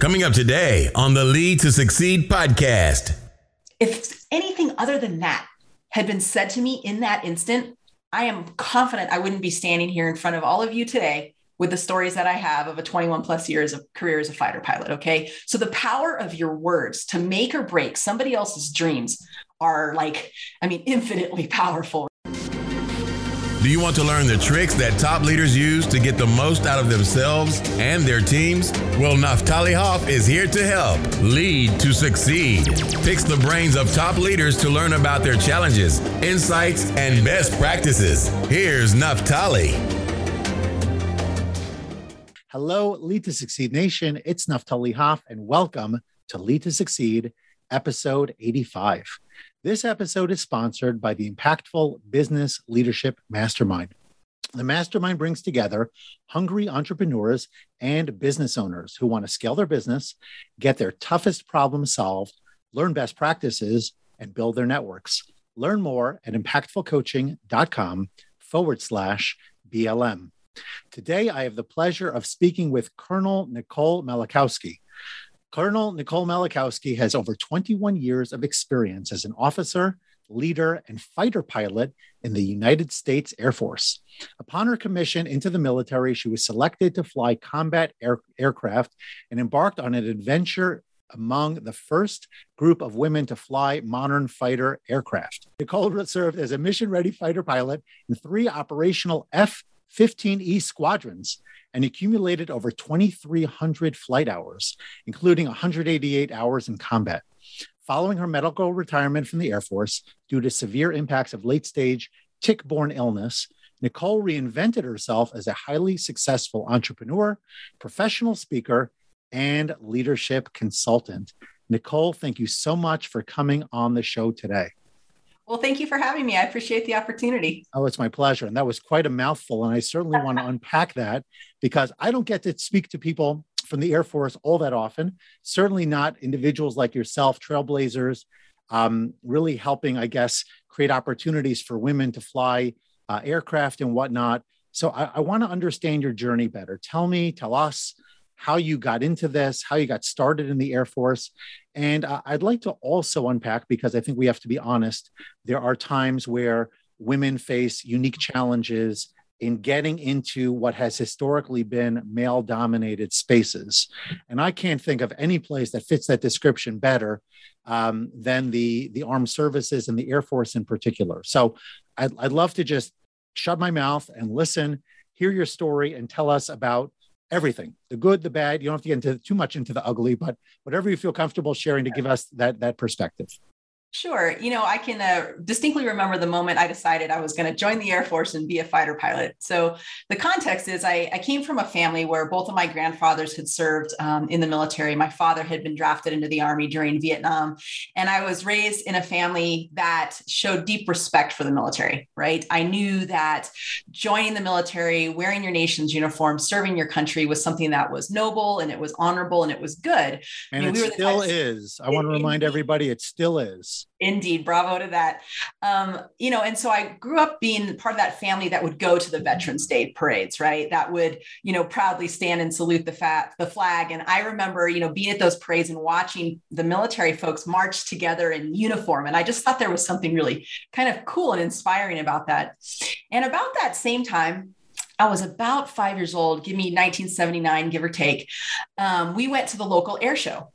Coming up today on the Lead to Succeed podcast. If anything other than that had been said to me in that instant, I am confident I wouldn't be standing here in front of all of you today with the stories that I have of a 21 plus years of career as a fighter pilot. Okay. So the power of your words to make or break somebody else's dreams are like, I mean, infinitely powerful. Do you want to learn the tricks that top leaders use to get the most out of themselves and their teams? Well, Naftali Hoff is here to help. Lead to succeed. Picks the brains of top leaders to learn about their challenges, insights, and best practices. Here's Naftali. Hello, Lead to Succeed Nation. It's Naftali Hoff, and welcome to Lead to Succeed, episode 85. This episode is sponsored by the Impactful Business Leadership Mastermind. The mastermind brings together hungry entrepreneurs and business owners who want to scale their business, get their toughest problems solved, learn best practices, and build their networks. Learn more at impactfulcoaching.com forward slash BLM. Today, I have the pleasure of speaking with Colonel Nicole Malachowski. Colonel Nicole Malachowski has over 21 years of experience as an officer, leader, and fighter pilot in the United States Air Force. Upon her commission into the military, she was selected to fly combat air- aircraft and embarked on an adventure among the first group of women to fly modern fighter aircraft. Nicole served as a mission ready fighter pilot in three operational F 15E squadrons and accumulated over 2,300 flight hours, including 188 hours in combat. Following her medical retirement from the Air Force due to severe impacts of late stage tick borne illness, Nicole reinvented herself as a highly successful entrepreneur, professional speaker, and leadership consultant. Nicole, thank you so much for coming on the show today. Well, thank you for having me. I appreciate the opportunity. Oh, it's my pleasure. And that was quite a mouthful. And I certainly want to unpack that because I don't get to speak to people from the Air Force all that often, certainly not individuals like yourself, trailblazers, um, really helping, I guess, create opportunities for women to fly uh, aircraft and whatnot. So I, I want to understand your journey better. Tell me, tell us how you got into this, how you got started in the Air Force. And uh, I'd like to also unpack, because I think we have to be honest, there are times where women face unique challenges in getting into what has historically been male dominated spaces. And I can't think of any place that fits that description better um, than the, the armed services and the Air Force in particular. So I'd, I'd love to just shut my mouth and listen, hear your story, and tell us about everything the good the bad. You don't have to get into too much into the ugly but whatever you feel comfortable sharing to give us that that perspective Sure. You know, I can uh, distinctly remember the moment I decided I was going to join the Air Force and be a fighter pilot. So, the context is I, I came from a family where both of my grandfathers had served um, in the military. My father had been drafted into the Army during Vietnam. And I was raised in a family that showed deep respect for the military, right? I knew that joining the military, wearing your nation's uniform, serving your country was something that was noble and it was honorable and it was good. And I mean, it we still is. I want to remind everybody it still is. Indeed, bravo to that. Um, you know, and so I grew up being part of that family that would go to the Veterans Day parades, right? That would, you know, proudly stand and salute the fat the flag. And I remember, you know, being at those parades and watching the military folks march together in uniform. And I just thought there was something really kind of cool and inspiring about that. And about that same time, I was about five years old, give me 1979, give or take. Um, we went to the local air show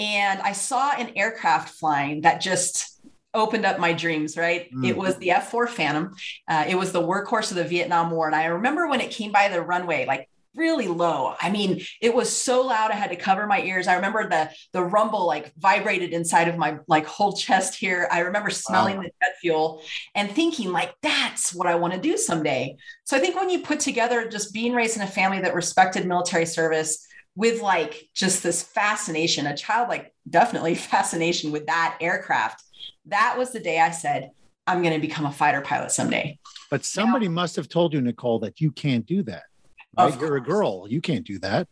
and I saw an aircraft flying that just opened up my dreams, right? Mm. It was the F 4 Phantom. Uh, it was the workhorse of the Vietnam War. And I remember when it came by the runway, like really low. I mean, it was so loud I had to cover my ears. I remember the the rumble like vibrated inside of my like whole chest here. I remember smelling wow. the jet fuel and thinking like that's what I want to do someday. So I think when you put together just being raised in a family that respected military service, with like just this fascination, a childlike, definitely fascination with that aircraft. That was the day I said, I'm going to become a fighter pilot someday. But somebody now, must have told you, Nicole, that you can't do that. Right? You're a girl. You can't do that.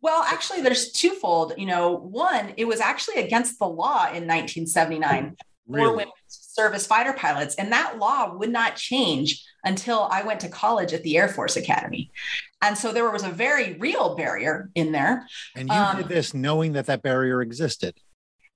Well, actually, there's twofold. You know, one, it was actually against the law in 1979 really? for women to serve as fighter pilots. And that law would not change until I went to college at the Air Force Academy. and so there was a very real barrier in there. And you um, did this knowing that that barrier existed.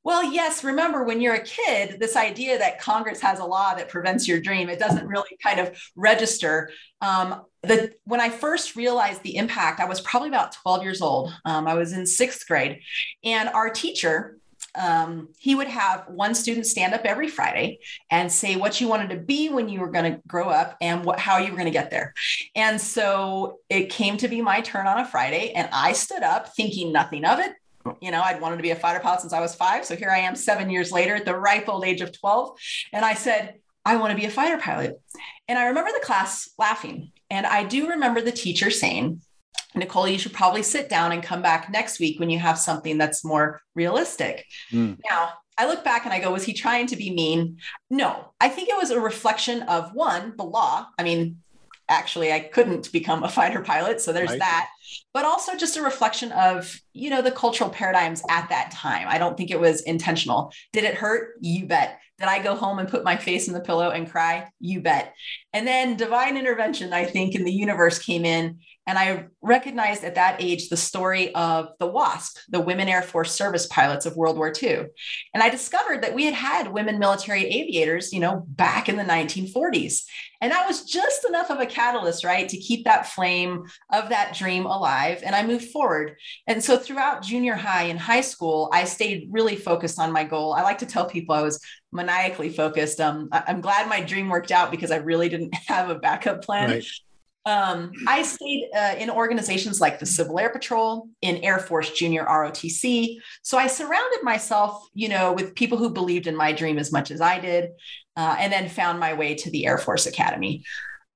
Well, yes. Remember, when you're a kid, this idea that Congress has a law that prevents your dream, it doesn't really kind of register. Um, the, when I first realized the impact, I was probably about 12 years old. Um, I was in sixth grade, and our teacher, um, he would have one student stand up every Friday and say what you wanted to be when you were going to grow up and what how you were going to get there. And so it came to be my turn on a Friday, and I stood up thinking nothing of it. You know, I'd wanted to be a fighter pilot since I was five. So here I am seven years later at the ripe old age of 12. And I said, I want to be a fighter pilot. And I remember the class laughing. And I do remember the teacher saying, Nicole, you should probably sit down and come back next week when you have something that's more realistic. Mm. Now, I look back and I go, was he trying to be mean? No, I think it was a reflection of one, the law. I mean, actually, I couldn't become a fighter pilot. So there's right. that. But also just a reflection of, you know, the cultural paradigms at that time. I don't think it was intentional. Did it hurt? You bet. Did I go home and put my face in the pillow and cry? You bet. And then divine intervention, I think, in the universe came in and I recognized at that age the story of the WASP, the Women Air Force Service Pilots of World War II. And I discovered that we had had women military aviators, you know, back in the 1940s. And that was just enough of a catalyst, right, to keep that flame of that dream alive. And I moved forward. And so throughout junior high and high school, I stayed really focused on my goal. I like to tell people I was maniacally focused. Um, I'm glad my dream worked out because I really didn't have a backup plan. Right. Um, I stayed uh, in organizations like the Civil Air Patrol, in Air Force Junior ROTC. So I surrounded myself, you know, with people who believed in my dream as much as I did, uh, and then found my way to the Air Force Academy.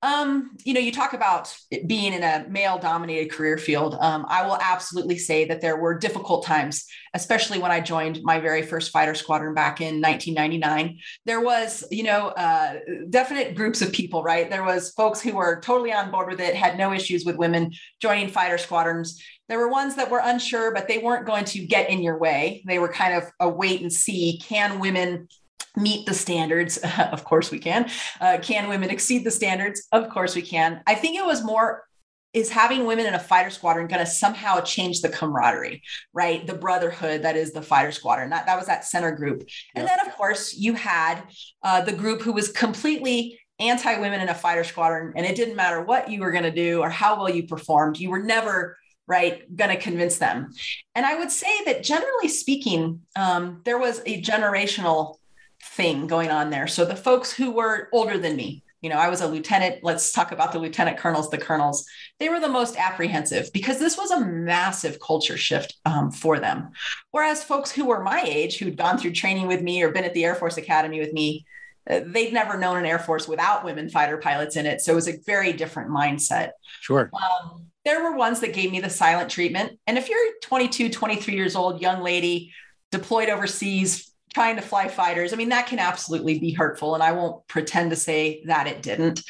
Um, you know, you talk about being in a male dominated career field. Um, I will absolutely say that there were difficult times, especially when I joined my very first fighter squadron back in 1999. There was, you know, uh, definite groups of people, right? There was folks who were totally on board with it, had no issues with women joining fighter squadrons. There were ones that were unsure, but they weren't going to get in your way. They were kind of a wait and see. Can women meet the standards? of course we can. Uh, can women exceed the standards? Of course we can. I think it was more is having women in a fighter squadron going to somehow change the camaraderie, right? The brotherhood that is the fighter squadron. That, that was that center group. And then, of course, you had uh, the group who was completely anti women in a fighter squadron. And it didn't matter what you were going to do or how well you performed, you were never right going to convince them and i would say that generally speaking um, there was a generational thing going on there. So the folks who were older than me, you know, I was a lieutenant. Let's talk about the lieutenant colonels, the colonels. They were the most apprehensive because this was a massive culture shift um, for them. Whereas folks who were my age, who'd gone through training with me or been at the Air Force Academy with me, uh, they'd never known an Air Force without women fighter pilots in it. So it was a very different mindset. Sure. Um, there were ones that gave me the silent treatment. And if you're 22, 23 years old, young lady, deployed overseas, trying to fly fighters. I mean, that can absolutely be hurtful, and I won't pretend to say that it didn't.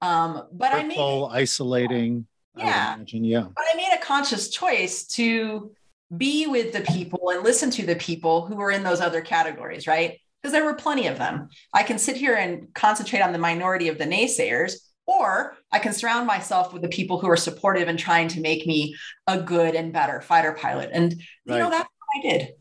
Um, but hurtful, I made isolating. Yeah, imagine, yeah. But I made a conscious choice to be with the people and listen to the people who were in those other categories, right? Because there were plenty of them. I can sit here and concentrate on the minority of the naysayers, or I can surround myself with the people who are supportive and trying to make me a good and better fighter pilot. And you know that's what I did.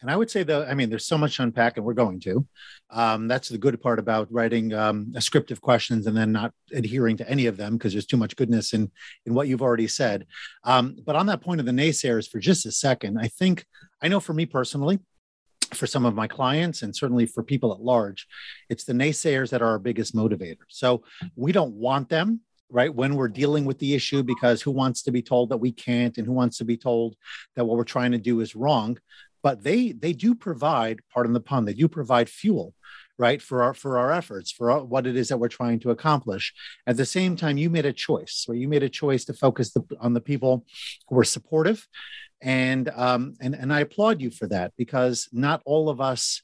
And I would say though, I mean, there's so much to unpack, and we're going to. Um, that's the good part about writing um, a script of questions and then not adhering to any of them because there's too much goodness in in what you've already said. Um, but on that point of the naysayers, for just a second, I think I know for me personally, for some of my clients and certainly for people at large, it's the naysayers that are our biggest motivator. So we don't want them right when we're dealing with the issue because who wants to be told that we can't and who wants to be told that what we're trying to do is wrong but they they do provide pardon the pun they do provide fuel right for our for our efforts for our, what it is that we're trying to accomplish. At the same time you made a choice where you made a choice to focus the, on the people who were supportive. And um and and i applaud you for that because not all of us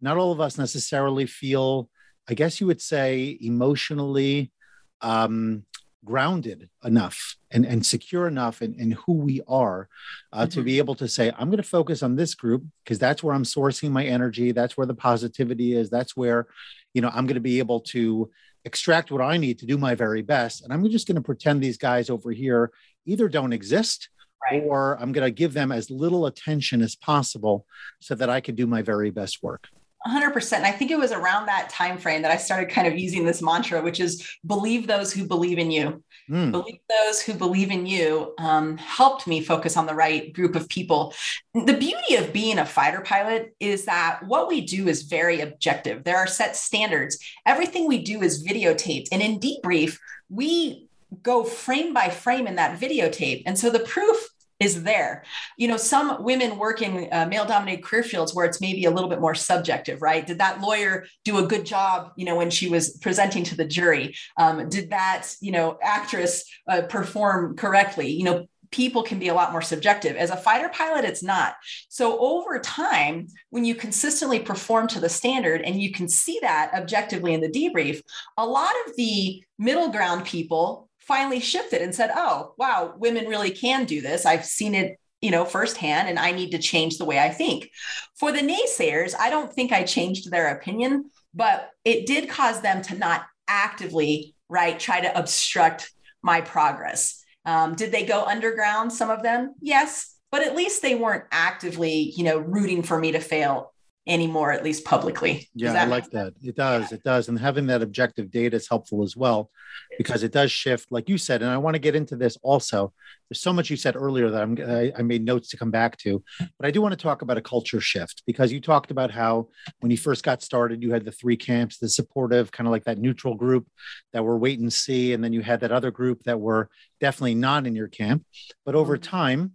not all of us necessarily feel i guess you would say emotionally um grounded enough and, and secure enough in, in who we are uh, mm-hmm. to be able to say, I'm going to focus on this group because that's where I'm sourcing my energy. That's where the positivity is. That's where, you know, I'm going to be able to extract what I need to do my very best. And I'm just going to pretend these guys over here either don't exist right. or I'm going to give them as little attention as possible so that I can do my very best work. 100% and i think it was around that time frame that i started kind of using this mantra which is believe those who believe in you. Mm. believe those who believe in you um, helped me focus on the right group of people. The beauty of being a fighter pilot is that what we do is very objective. There are set standards. Everything we do is videotaped. And in debrief we go frame by frame in that videotape. And so the proof is there. You know, some women work in uh, male dominated career fields where it's maybe a little bit more subjective, right? Did that lawyer do a good job, you know, when she was presenting to the jury? Um, did that, you know, actress uh, perform correctly? You know, people can be a lot more subjective. As a fighter pilot, it's not. So over time, when you consistently perform to the standard and you can see that objectively in the debrief, a lot of the middle ground people finally shifted and said, oh, wow, women really can do this. I've seen it you know firsthand and i need to change the way i think. For the naysayers i don't think i changed their opinion but it did cause them to not actively right try to obstruct my progress. Um, did they go underground some of them? Yes but at least they weren't actively you know rooting for me to fail anymore, at least publicly. Yeah, I like that. It does. Yeah. It does. And having that objective data is helpful as well because it does shift, like you said. And I want to get into this also. There's so much you said earlier that I'm, I, I made notes to come back to, but I do want to talk about a culture shift because you talked about how when you first got started, you had the three camps, the supportive, kind of like that neutral group that were wait and see. And then you had that other group that were definitely not in your camp. But over mm-hmm. time,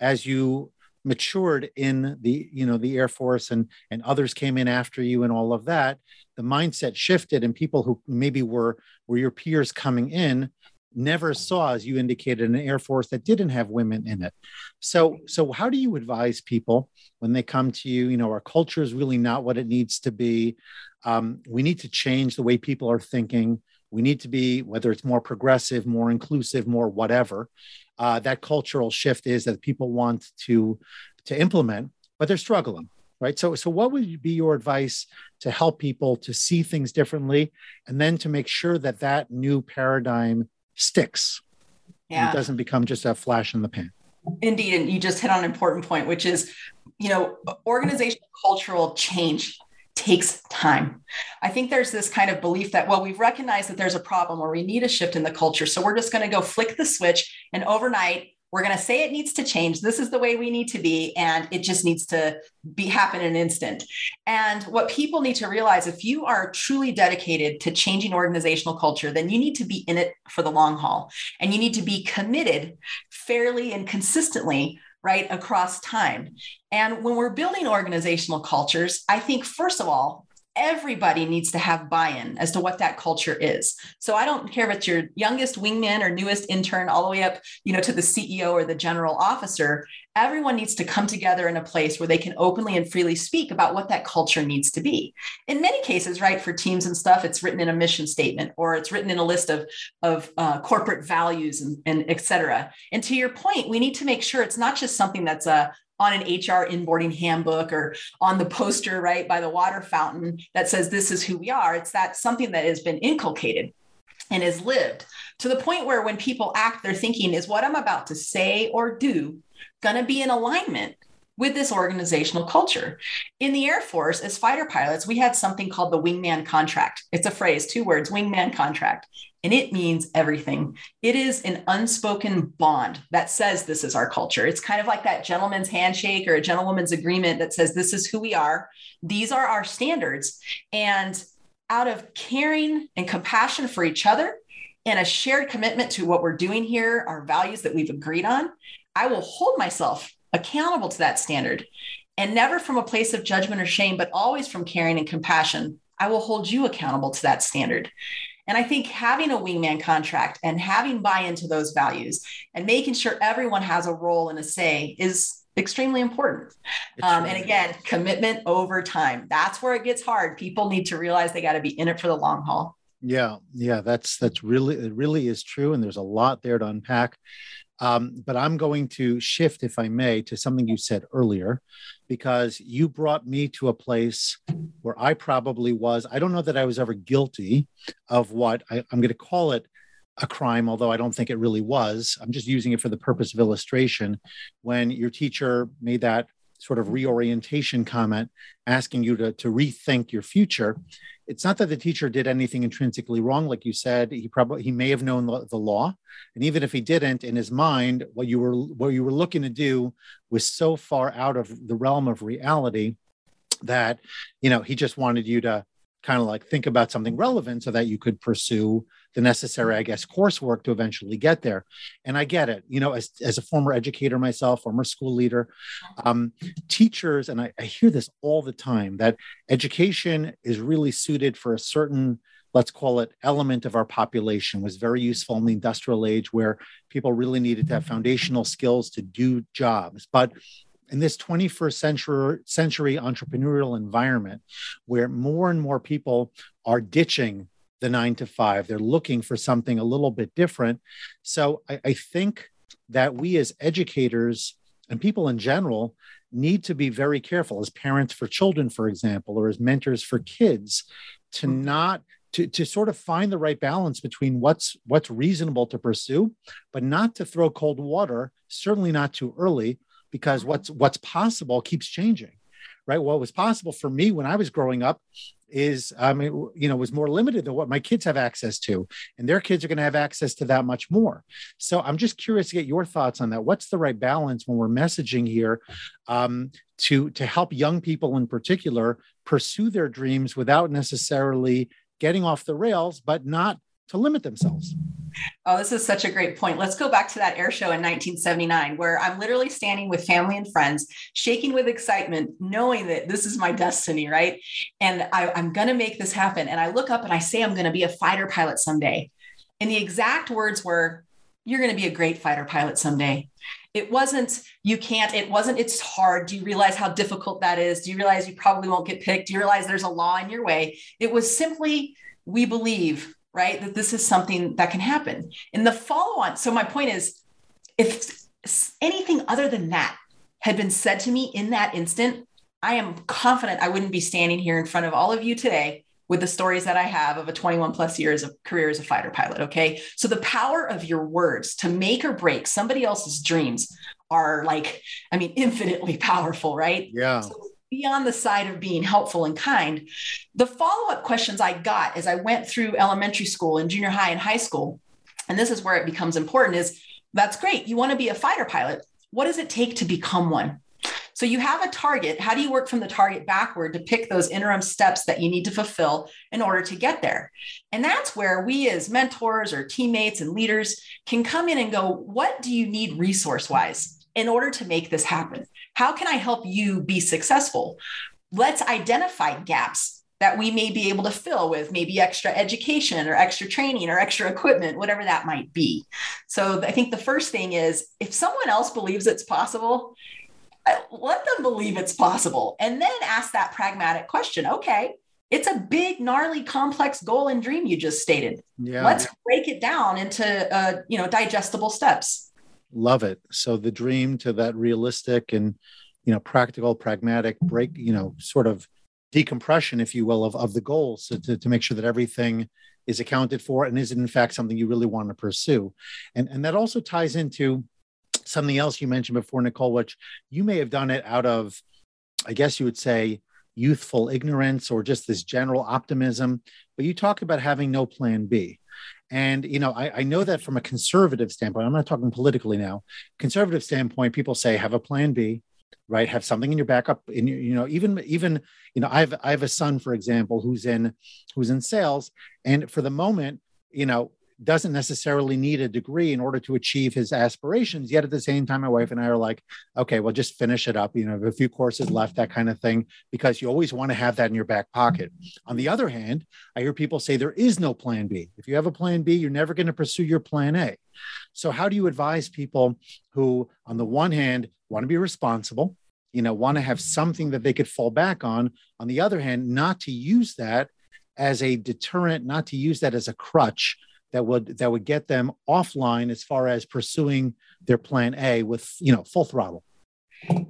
as you matured in the you know the air force and and others came in after you and all of that the mindset shifted and people who maybe were were your peers coming in never saw as you indicated an air force that didn't have women in it. So so how do you advise people when they come to you you know our culture is really not what it needs to be. Um, we need to change the way people are thinking we need to be whether it's more progressive more inclusive more whatever uh, that cultural shift is that people want to to implement, but they're struggling, right? So, so what would be your advice to help people to see things differently, and then to make sure that that new paradigm sticks, yeah, it doesn't become just a flash in the pan. Indeed, and you just hit on an important point, which is, you know, organizational cultural change takes time. I think there's this kind of belief that, well, we've recognized that there's a problem or we need a shift in the culture. So we're just going to go flick the switch and overnight we're going to say it needs to change. This is the way we need to be. And it just needs to be happen in an instant. And what people need to realize if you are truly dedicated to changing organizational culture, then you need to be in it for the long haul and you need to be committed fairly and consistently right across time. And when we're building organizational cultures i think first of all everybody needs to have buy-in as to what that culture is. So i don't care if it's your youngest wingman or newest intern all the way up you know to the ceo or the general officer everyone needs to come together in a place where they can openly and freely speak about what that culture needs to be. In many cases right for teams and stuff it's written in a mission statement or it's written in a list of of uh, corporate values and, and et cetera. And to your point we need to make sure it's not just something that's a on an HR inboarding handbook or on the poster, right, by the water fountain that says this is who we are. It's that something that has been inculcated and is lived to the point where when people act, they're thinking, is what I'm about to say or do going to be in alignment with this organizational culture. In the Air Force, as fighter pilots, we had something called the wingman contract. It's a phrase, two words, wingman contract and it means everything. It is an unspoken bond that says this is our culture. It's kind of like that gentleman's handshake or a gentlewoman's agreement that says this is who we are. These are our standards. And out of caring and compassion for each other and a shared commitment to what we're doing here, our values that we've agreed on, I will hold myself accountable to that standard. And never from a place of judgment or shame, but always from caring and compassion. I will hold you accountable to that standard. And I think having a wingman contract and having buy into those values and making sure everyone has a role and a say is extremely important. Um, and again, commitment over time. That's where it gets hard. People need to realize they got to be in it for the long haul. Yeah, yeah, that's that's really it really is true, and there's a lot there to unpack. Um, but I'm going to shift, if I may, to something you said earlier, because you brought me to a place where I probably was. I don't know that I was ever guilty of what I, I'm going to call it a crime, although I don't think it really was. I'm just using it for the purpose of illustration. When your teacher made that sort of reorientation comment asking you to, to rethink your future it's not that the teacher did anything intrinsically wrong like you said he probably he may have known the, law. And even if he didn't in his mind what you were what you were looking to do was so far out of the realm of reality that you know he just wanted you to kind of like think about something relevant so that you could pursue the necessary, I guess, coursework to eventually get there. And I get it, you know, as, as a former educator myself, former school leader, um, teachers, and I, I hear this all the time that education is really suited for a certain let's call it element of our population was very useful in the industrial age where people really needed to have foundational skills to do jobs but in this 21st century, century entrepreneurial environment where more and more people are ditching the nine to five, they're looking for something a little bit different. So I, I think that we as educators and people in general need to be very careful as parents for children, for example, or as mentors for kids to mm-hmm. not to, to sort of find the right balance between what's what's reasonable to pursue, but not to throw cold water, certainly not too early, because what's what's possible keeps changing right? What was possible for me when i was growing up is i mean you know was more limited than what my kids have access to and their kids are going to have access to that much more. So i'm just curious to get your thoughts on that. What's the right balance when we're messaging here um, to to help young people in particular pursue their dreams without necessarily getting off the rails but not to limit themselves Oh, this is such a great point. Let's go back to that air show in 1979, where I'm literally standing with family and friends, shaking with excitement, knowing that this is my destiny, right? And I, am going to make this happen. And I look up and I say, I'm going to be a fighter pilot someday. And the exact words were, You're going to be a great fighter pilot someday. It wasn't, you can't, it wasn't, it's hard. Do you realize how difficult that is? Do you realize you probably won't get picked? Do you realize there's a law in your way? It was simply, we believe right? That this is something that can happen. In the follow on, so my point is if anything other than that had been said to me in that instant, I am confident I wouldn't be standing here in front of all of you today with the stories that I have of a 21 plus years of career as a fighter pilot. Okay. So the power of your words to make or break somebody else's dreams are like, I mean, infinitely powerful, right? Yeah. So be on the side of being helpful and kind. The follow up questions I got as I went through elementary school and junior high and high school, and this is where it becomes important is that's great. You want to be a fighter pilot. What does it take to become one? So you have a target. How do you work from the target backward to pick those interim steps that you need to fulfill in order to get there? And that's where we, as mentors or teammates and leaders, can come in and go, What do you need resource wise? in order to make this happen? How can I help you be successful? Let's identify gaps that we may be able to fill with maybe extra education or extra training or extra equipment, whatever that might be. So I think the first thing is if someone else believes it's possible, uh, let them believe it's possible and then ask that pragmatic question okay it's a big gnarly complex goal and dream you just stated yeah. let's break it down into uh, you know digestible steps love it. So the dream to that realistic and you know practical pragmatic break you know sort of decompression if you will of, of the goals so to, to make sure that everything is accounted for and is it in fact something you really want to pursue. And and that also ties into something else you mentioned before nicole which you may have done it out of i guess you would say youthful ignorance or just this general optimism but you talk about having no plan b and you know, I, I, know that from a conservative standpoint, I'm not talking politically now. Conservative standpoint, people say have a plan B, right? Have something in your backup. In your, you know, even even you know, I have I have a son, for example, who's in who's in sales, and for the moment, you know, doesn't necessarily need a degree in order to achieve his aspirations. Yet at the same time, my wife and I are like, okay, well, just finish it up. You know, a few courses left, that kind of thing, because you always want to have that in your back pocket. On the other hand, I hear people say there is no plan B. If you have a plan B, you're never going to pursue your plan A. So, how do you advise people who, on the one hand, want to be responsible? You know, want to have something that they could fall back on. On the other hand, not to use that as a deterrent, not to use that as a crutch that would that would get them offline as far as pursuing their plan A with you know full throttle?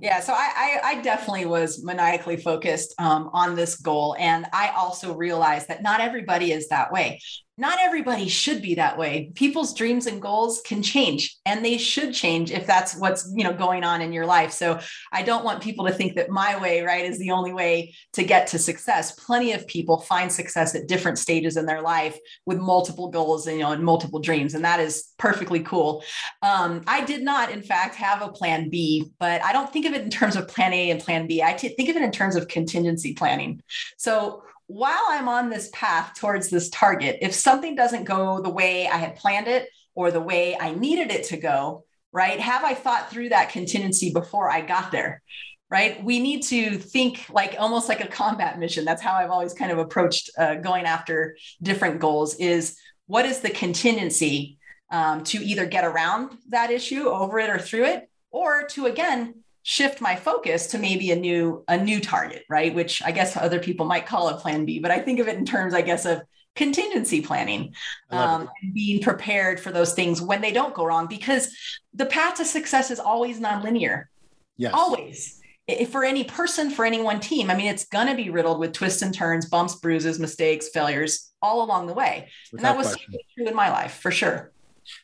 Yeah, so I, I, I definitely was maniacally focused um, on this goal, and I also realized that not everybody is that way not everybody should be that way. People's dreams and goals can change and they should change if that's what's you know going on in your life. So i don't want people to think that my way right is the only way to get to success. Plenty of people find success at different stages in their life with multiple goals and you know and multiple dreams and that is perfectly cool. Um, i did not in fact have a plan b but i don't think of it in terms of plan a and plan b. I t- think of it in terms of contingency planning. So while I'm on this path towards this target, if something doesn't go the way I had planned it or the way I needed it to go, right? Have I thought through that contingency before I got there? Right. We need to think like almost like a combat mission. That's how I've always kind of approached uh, going after different goals is what is the contingency um, to either get around that issue, over it, or through it, or to again shift my focus to maybe a new a new target right? Which i guess other people might call a plan b but i think of it in terms i guess of contingency planning um, and being prepared for those things when they don't go wrong because the path to success is always nonlinear. Yes. Always. If for any person for any one team i mean it's going to be riddled with twists and turns bumps bruises mistakes failures all along the way. Without and that was true in my life for sure.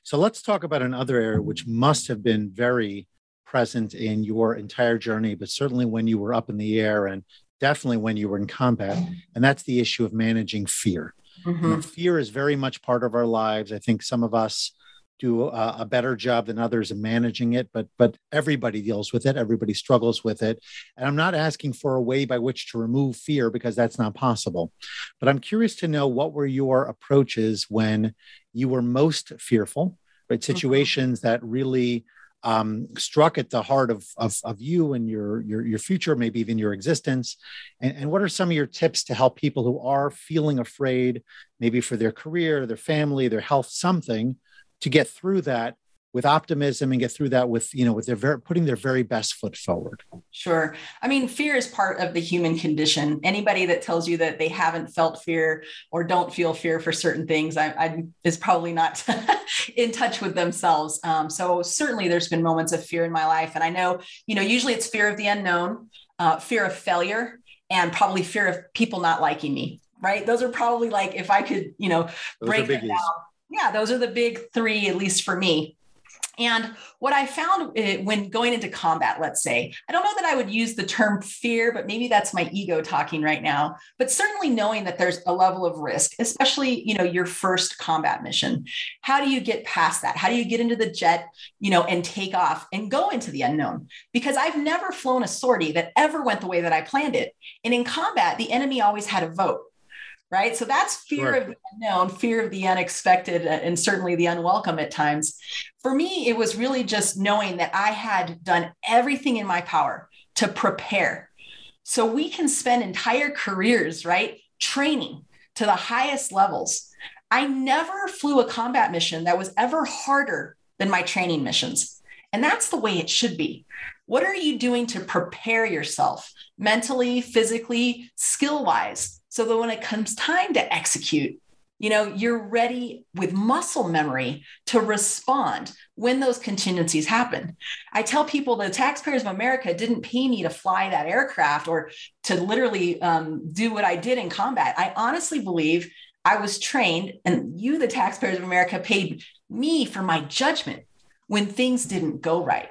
So let's talk about another area which must have been very present in your entire journey, but certainly when you were up in the air and definitely when you were in combat. And that's the issue of managing fear. Mm-hmm. Fear is very much part of our lives. I think some of us do a, a, better job than others in managing it, but but everybody deals with it. Everybody struggles with it. And I'm not asking for a way by which to remove fear because that's not possible. But I'm curious to know what were your approaches when you were most fearful, right? Mm-hmm. Situations mm-hmm. that really um, struck at the heart of, of, of, you and your, your, your future, maybe even your existence? And, and what are some of your tips to help people who are feeling afraid, maybe for their career, their family, their health, something to get through that with optimism and get through that with you know with their very putting their very best foot forward. Sure. I mean fear is part of the human condition. Anybody that tells you that they haven't felt fear or don't feel fear for certain things i, I is probably not in touch with themselves. Um, so certainly there's been moments of fear in my life. And i know you know usually it's fear of the unknown uh, fear of failure and probably fear of people not liking me right? Those are probably like if i could you know those break them down. Yeah those are the big three at least for me and what I found eh, when going into combat, let's say, I don't know that I would use the term fear, but maybe that's my ego talking right now. But certainly knowing that there's a level of risk, especially, you know, your first combat mission. How do you get past that? How do you get into the jet, you know, and take off and go into the unknown? Because I've never flown a sortie that ever went the way that I planned it. And in combat, the enemy always had a vote right? So that's fear of the unknown, fear of the unexpected, uh, and certainly the unwelcome at times. For me, it was really just knowing that I had done everything in my power to prepare. So we can spend entire careers, right, training to the highest levels. I never flew a combat mission that was ever harder than my training missions. And that's the way it should be. What are you doing to prepare yourself mentally, physically, skill wise so that when it comes time to execute, you know, you're ready with muscle memory to respond when those contingencies happen. I tell people the taxpayers of America didn't pay me to fly that aircraft or to literally um, do what I did in combat. I honestly believe I was trained, and you, the taxpayers of America, paid me for my judgment when things didn't go right.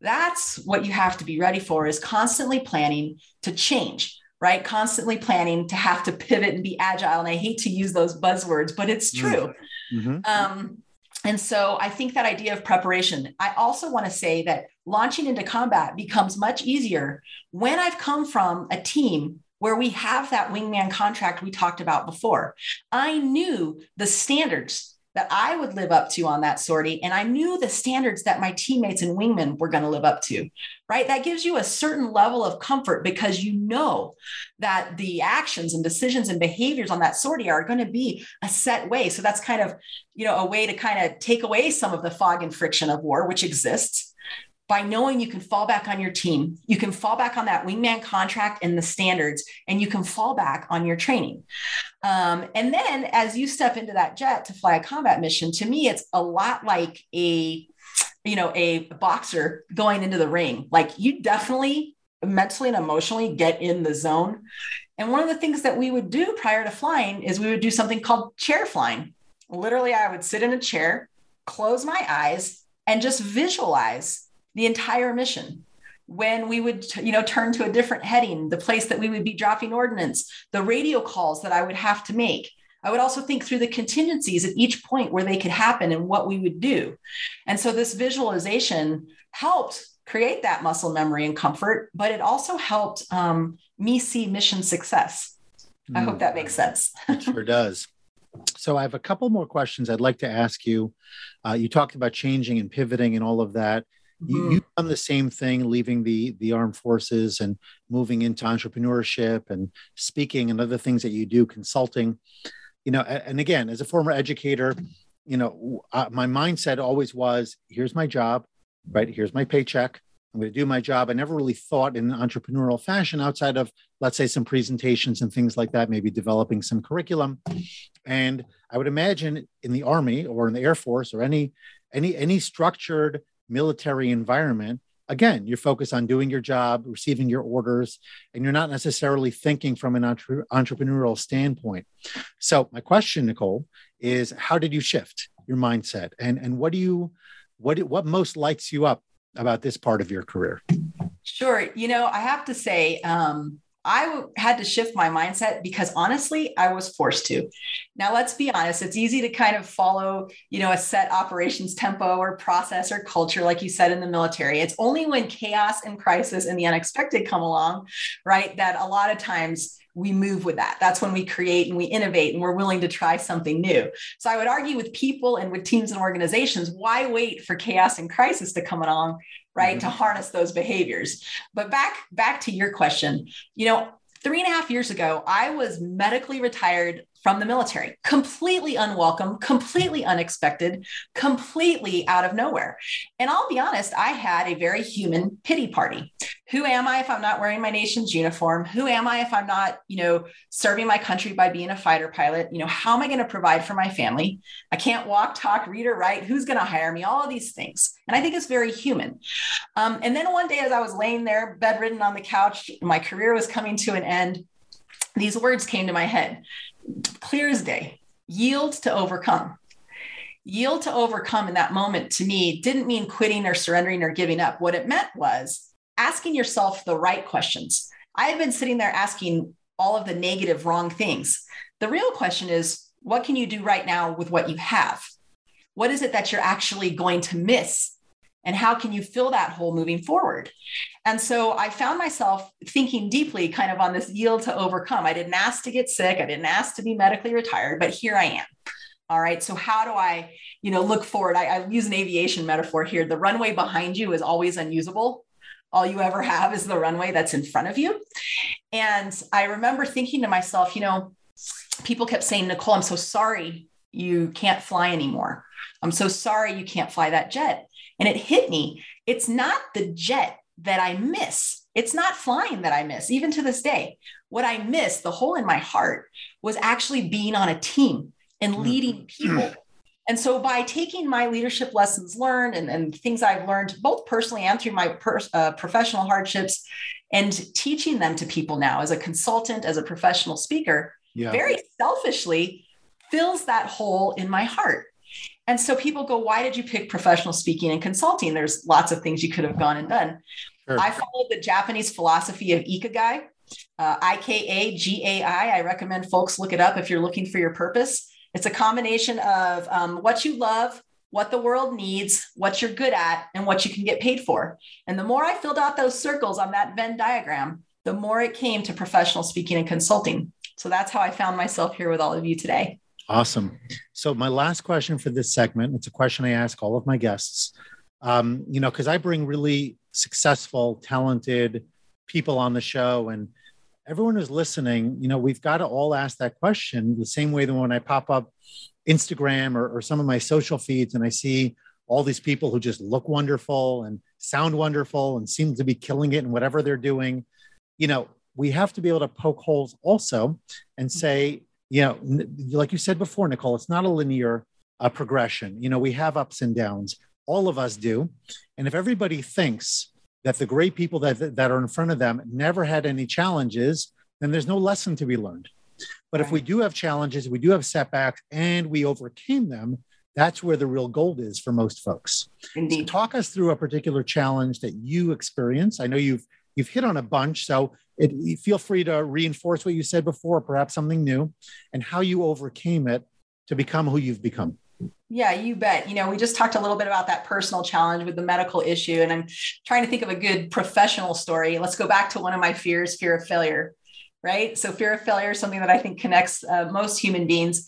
That's what you have to be ready for is constantly planning to change right? Constantly planning to have to pivot and be agile. And I hate to use those buzzwords, but it's mm-hmm. true. Mm-hmm. Um, and so I think that idea of preparation, I also want to say that launching into combat becomes much easier when I've come from a team where we have that wingman contract we talked about before. I knew the standards that I would live up to on that sortie. And I knew the standards that my teammates and wingmen were going to live up to, right? That gives you a certain level of comfort because you know that the actions and decisions and behaviors on that sortie are going to be a set way. So that's kind of, you know, a way to kind of take away some of the fog and friction of war, which exists by knowing you can fall back on your team. You can fall back on that wingman contract and the standards, and you can fall back on your training. Um, and then as you step into that jet to fly a combat mission, to me, it's a lot like a you know a boxer going into the ring like you definitely mentally and emotionally get in the zone and one of the things that we would do prior to flying is we would do something called chair flying literally i would sit in a chair close my eyes and just visualize the entire mission. When we would you know turn to a different heading the place that we would be dropping ordnance the radio calls that i would have to make. I would also think through the contingencies at each point where they could happen and what we would do. And so this visualization helped create that muscle memory and comfort but it also helped um, me see mission success. I hope that makes sense. It sure does. So I have a couple more questions I'd like to ask you. Uh, you talked about changing and pivoting and all of that. You, mm-hmm. You've done the same thing, leaving the the armed forces and moving into entrepreneurship and speaking and other things that you do, consulting. You know, and again, as a former educator, you know, uh, my mindset always was: here's my job, right? Here's my paycheck. I'm going to do my job. I never really thought in an entrepreneurial fashion outside of, let's say, some presentations and things like that, maybe developing some curriculum. And I would imagine in the Army or in the Air Force or any any any structured military environment, again, you're focused on doing your job, receiving your orders, and you're not necessarily thinking from an entre- entrepreneurial standpoint. So, my question, Nicole, is how did you shift your mindset, and and what do you what what most lights you up about this part of your career? Sure. You know, I have to say, um, I had to shift my mindset because honestly, I was forced to. Now, let's be honest, it's easy to kind of follow, you know, a set operations tempo or process or culture, like you said in the military. It's only when chaos and crisis and the unexpected come along, right, that a lot of times we move with that. That's when we create and we innovate and we're willing to try something new. So I would argue with people and with teams and organizations, why wait for chaos and crisis to come along, right? Mm-hmm. To harness those behaviors. But back back to your question, you know, three and a half years ago, I was medically retired from the military, completely unwelcome, completely unexpected, completely out of nowhere. And I'll be honest, I had a very human pity party. Who am I if I'm not wearing my nation's uniform? Who am I if I'm not, you know, serving my country by being a fighter pilot? You know, how am I going to provide for my family? I can't walk, talk, read, or write. Who's going to hire me? All of these things. And I think it's very human. Um, and then one day, as I was laying there bedridden on the couch, my career was coming to an end. These words came to my head clear as day yield to overcome yield to overcome in that moment to me didn't mean quitting or surrendering or giving up what it meant was asking yourself the right questions. I've been sitting there asking all of the negative wrong things. The real question is what can you do right now with what you have? What is it that you're actually going to miss? And how can you fill that hole moving forward? And so i found myself thinking deeply kind of on this yield to overcome. I didn't ask to get sick. I didn't ask to be medically retired but here i am. All right. So how do i you know look forward? I, I use an aviation metaphor here. The runway behind you is always unusable all you ever have is the runway that's in front of you and i remember thinking to myself you know people kept saying nicole i'm so sorry you can't fly anymore i'm so sorry you can't fly that jet and it hit me. It's not the jet that I miss. It's not flying that I miss, even to this day. What I miss, the hole in my heart, was actually being on a team and mm. leading people. And so, by taking my leadership lessons learned and, and things I've learned, both personally and through my per, uh, professional hardships, and teaching them to people now as a consultant, as a professional speaker, yeah. very selfishly fills that hole in my heart. And so people go, why did you pick professional speaking and consulting? There's lots of things you could have gone and done. Sure. I followed the Japanese philosophy of Ikagai, uh, I K A G A I. I recommend folks look it up if you're looking for your purpose. It's a combination of um, what you love, what the world needs, what you're good at, and what you can get paid for. And the more I filled out those circles on that Venn diagram, the more it came to professional speaking and consulting. So that's how I found myself here with all of you today. Awesome. So my last question for this segment, it's a question I ask all of my guests. Um, you know, because I bring really successful, talented people on the show, and everyone who's listening, you know, we've got to all ask that question the same way that when I pop up Instagram or, or some of my social feeds and I see all these people who just look wonderful and sound wonderful and seem to be killing it in whatever they're doing. You know, we have to be able to poke holes also and say, you know, like you said before, Nicole, it's not a linear uh, progression. You know, we have ups and downs. All of us do. And if everybody thinks that the great people that, that are in front of them never had any challenges, then there's no lesson to be learned. But right. if we do have challenges, we do have setbacks, and we overcame them, that's where the real gold is for most folks. Indeed. So talk us through a particular challenge that you experience. I know you've you've hit on a bunch, so it, feel free to reinforce what you said before, perhaps something new, and how you overcame it to become who you've become. Yeah, you bet. You know, we just talked a little bit about that personal challenge with the medical issue, and I'm trying to think of a good professional story. Let's go back to one of my fears fear of failure right? So fear of failure is something that I think connects uh, most human beings.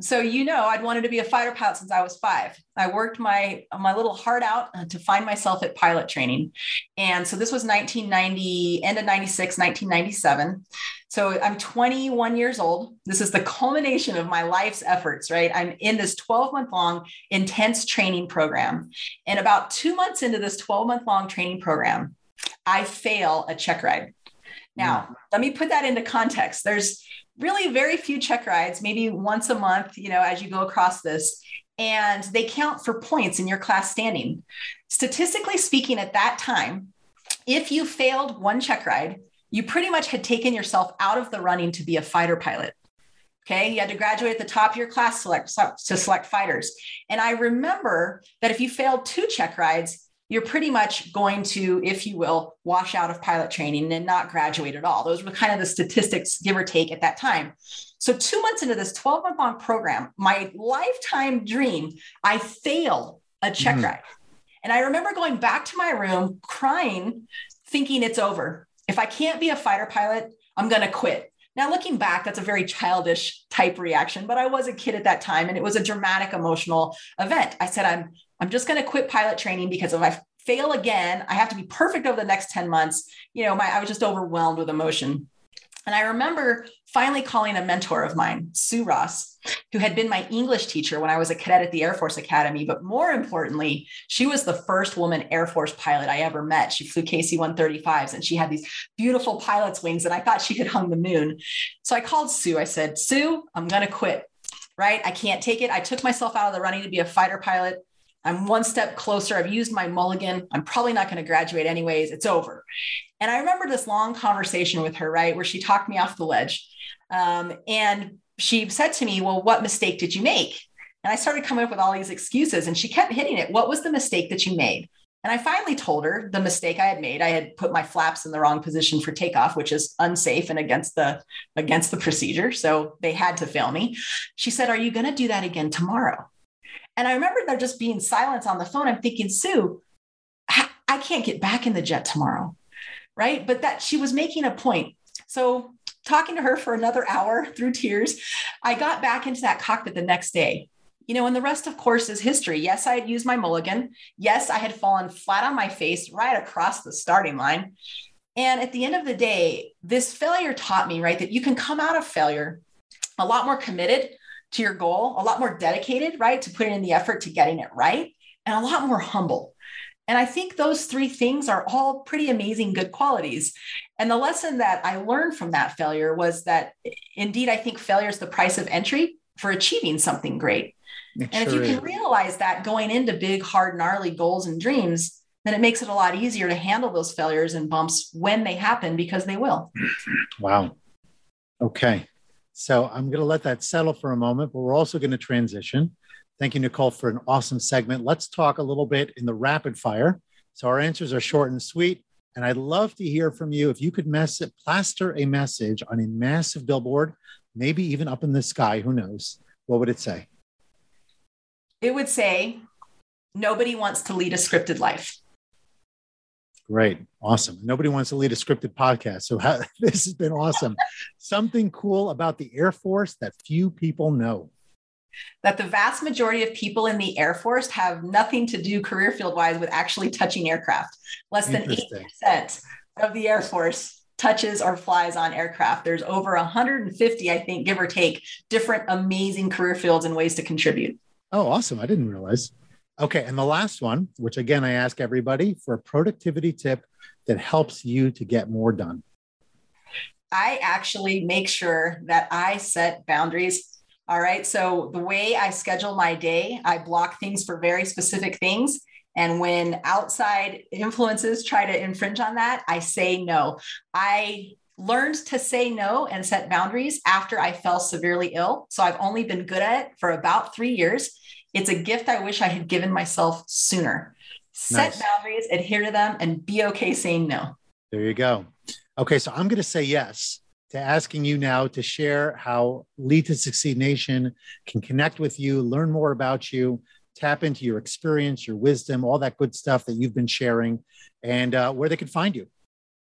So you know, I'd wanted to be a fighter pilot since I was five. I worked my my little heart out uh, to find myself at pilot training, and so this was 1990, end of 96, 1997. So I'm 21 years old. This is the culmination of my life's efforts, right? I'm in this 12 month long intense training program, and about two months into this 12 month long training program, I fail a check ride. Now, let me put that into context. There's really very few check rides, maybe once a month, you know, as you go across this, and they count for points in your class standing. Statistically speaking, at that time, if you failed one check ride, you pretty much had taken yourself out of the running to be a fighter pilot. Okay, you had to graduate at the top of your class select, to select fighters. And I remember that if you failed two check rides, you're pretty much going to, if you will, wash out of pilot training and not graduate at all. Those were kind of the statistics, give or take, at that time. So, two months into this 12 month long program, my lifetime dream, I failed a check mm-hmm. ride. And I remember going back to my room crying, thinking it's over. If I can't be a fighter pilot, I'm going to quit. Now, looking back, that's a very childish type reaction, but I was a kid at that time and it was a dramatic emotional event. I said, I'm I'm just going to quit pilot training because if I fail again, I have to be perfect over the next 10 months. You know, my, I was just overwhelmed with emotion. And I remember finally calling a mentor of mine, Sue Ross, who had been my English teacher when I was a cadet at the Air Force Academy. But more importantly, she was the first woman Air Force pilot I ever met. She flew KC 135s and she had these beautiful pilot's wings, and I thought she could hung the moon. So I called Sue. I said, Sue, I'm going to quit, right? I can't take it. I took myself out of the running to be a fighter pilot. I'm one step closer. I've used my mulligan. I'm probably not going to graduate anyways. It's over. And I remember this long conversation with her, right, where she talked me off the ledge. Um, and she said to me, Well, what mistake did you make? And I started coming up with all these excuses, and she kept hitting it. What was the mistake that you made? And I finally told her the mistake I had made. I had put my flaps in the wrong position for takeoff, which is unsafe and against the against the procedure. So they had to fail me. She said, "Are you going to do that again tomorrow?" And I remember there just being silence on the phone. I'm thinking, Sue, I can't get back in the jet tomorrow. Right. But that she was making a point. So talking to her for another hour through tears, I got back into that cockpit the next day. You know, and the rest, of course, is history. Yes, I had used my mulligan. Yes, I had fallen flat on my face right across the starting line. And at the end of the day, this failure taught me, right, that you can come out of failure a lot more committed, to your goal, a lot more dedicated, right, to putting in the effort to getting it right, and a lot more humble. And I think those three things are all pretty amazing good qualities. And the lesson that I learned from that failure was that indeed, I think failure is the price of entry for achieving something great. It and sure if you can realize that going into big, hard, gnarly goals and dreams, then it makes it a lot easier to handle those failures and bumps when they happen because they will. Wow. Okay. So I'm going to let that settle for a moment, but we're also going to transition. Thank you, Nicole, for an awesome segment. Let's talk a little bit in the rapid fire. So our answers are short and sweet. And I'd love to hear from you. If you could mess it, plaster a message on a massive billboard, maybe even up in the sky, who knows? What would it say? It would say, nobody wants to lead a scripted life. Great. Awesome. Nobody wants to lead a scripted podcast. So how, this has been awesome. Something cool about the Air Force that few people know. That the vast majority of people in the Air Force have nothing to do career field wise with actually touching aircraft. Less than 8% of the Air Force touches or flies on aircraft. There's over 150, I think, give or take, different amazing career fields and ways to contribute. Oh, awesome. I didn't realize. Okay. And the last one, which again, I ask everybody for a productivity tip that helps you to get more done. I actually make sure that I set boundaries. All right. So the way I schedule my day, I block things for very specific things. And when outside influences try to infringe on that, I say no. I learned to say no and set boundaries after I fell severely ill. So I've only been good at it for about three years. It's a gift I wish I had given myself sooner. Set nice. boundaries, adhere to them, and be okay saying no. There you go. Okay, so I'm going to say yes to asking you now to share how Lead to Succeed Nation can connect with you, learn more about you, tap into your experience, your wisdom, all that good stuff that you've been sharing, and uh, where they can find you.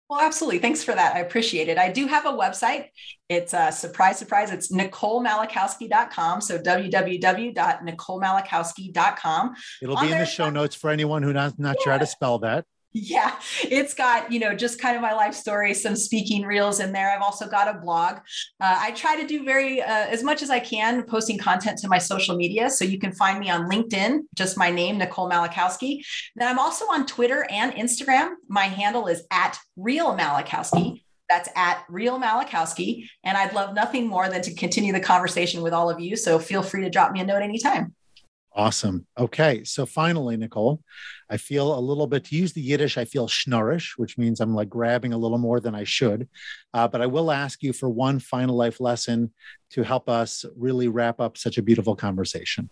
Well, absolutely. Thanks for that. I appreciate it. I do have a website. It's a uh, surprise, surprise. It's NicoleMalachowski.com. So www.nicolemalachowski.com. It'll be in the show notes for anyone who's not, not yeah. sure how to spell that. Yeah, it's got, you know, just kind of my life story, some speaking reels in there. I've also got a blog. Uh, I try to do very, uh, as much as I can, posting content to my social media. So you can find me on LinkedIn, just my name, Nicole Malachowski. Then I'm also on Twitter and Instagram. My handle is at Real Malachowski. That's at Real Malachowski. And I'd love nothing more than to continue the conversation with all of you. So feel free to drop me a note anytime. Awesome. Okay. So finally, Nicole, I feel a little bit to use the Yiddish, I feel schnurrish, which means I'm like grabbing a little more than I should. Uh, but I will ask you for one final life lesson to help us really wrap up such a beautiful conversation.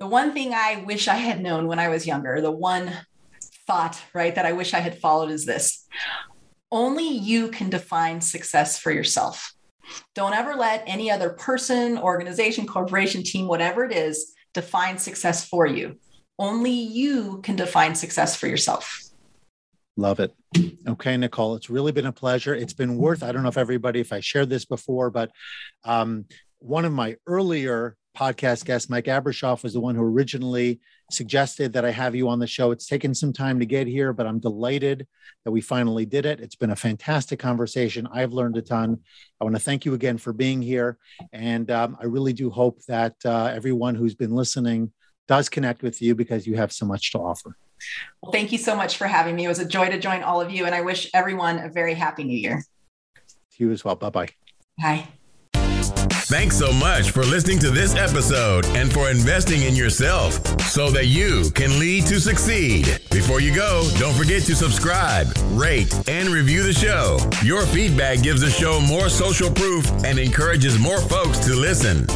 The one thing I wish I had known when I was younger, the one thought, right, that I wish I had followed is this only you can define success for yourself. Don't ever let any other person, organization, corporation, team, whatever it is, define success for you. Only you can define success for yourself. Love it. Okay, Nicole, it's really been a pleasure. It's been worth, I don't know if everybody, if I shared this before, but um, one of my earlier podcast guest, Mike Abrashoff, was the one who originally suggested that I have you on the show. It's taken some time to get here, but I'm delighted that we finally did it. It's been a fantastic conversation. I've learned a ton. I want to thank you again for being here. And um, I really do hope that uh, everyone who's been listening does connect with you because you have so much to offer. Well, thank you so much for having me. It was a joy to join all of you. And I wish everyone a very happy new year. To you as well. Bye bye. Bye. Thanks so much for listening to this episode and for investing in yourself so that you can lead to succeed. Before you go, don't forget to subscribe, rate, and review the show. Your feedback gives the show more social proof and encourages more folks to listen.